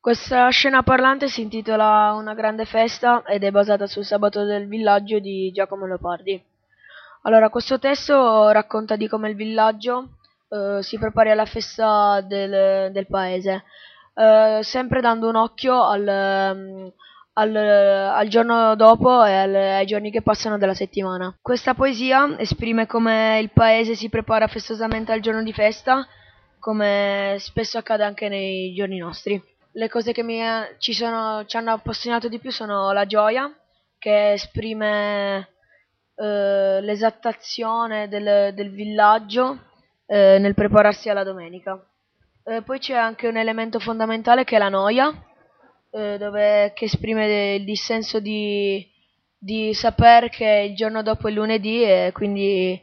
Questa scena parlante si intitola Una grande festa ed è basata sul sabato del villaggio di Giacomo Leopardi. Allora, questo testo racconta di come il villaggio eh, si prepari alla festa del, del paese, eh, sempre dando un occhio al, mm, al, al giorno dopo e al, ai giorni che passano della settimana. Questa poesia esprime come il paese si prepara festosamente al giorno di festa, come spesso accade anche nei giorni nostri le cose che mi, ci, sono, ci hanno appassionato di più sono la gioia, che esprime eh, l'esattazione del, del villaggio eh, nel prepararsi alla domenica. Eh, poi c'è anche un elemento fondamentale che è la noia, eh, dove, che esprime il dissenso di, di sapere che il giorno dopo è lunedì e quindi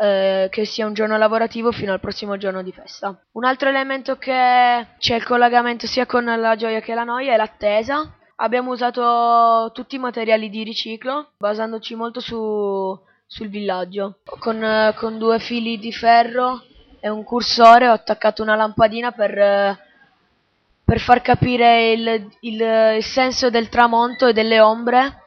eh, che sia un giorno lavorativo fino al prossimo giorno di festa. Un altro elemento che c'è il collegamento sia con la gioia che la noia è l'attesa. Abbiamo usato tutti i materiali di riciclo, basandoci molto su, sul villaggio. Con, eh, con, due fili di ferro e un cursore ho attaccato una lampadina per, per far capire il, il, il senso del tramonto e delle ombre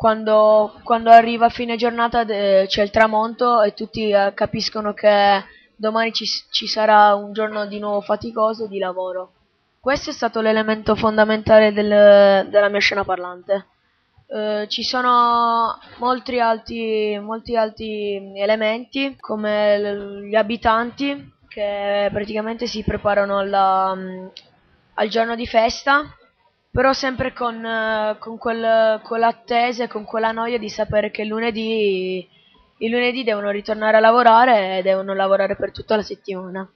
quando, quando arriva fine giornata eh, c'è il tramonto e tutti eh, capiscono che domani ci, ci, sarà un giorno di nuovo faticoso di lavoro. Questo è stato l'elemento fondamentale del, della mia scena parlante. Eh, ci sono molti altri, molti altri elementi come gli abitanti che praticamente si preparano alla, al giorno di festa però sempre con, eh, con, quel, con l'attesa e con quella noia di sapere che lunedì, il lunedì devono ritornare a lavorare e devono lavorare per tutta la settimana.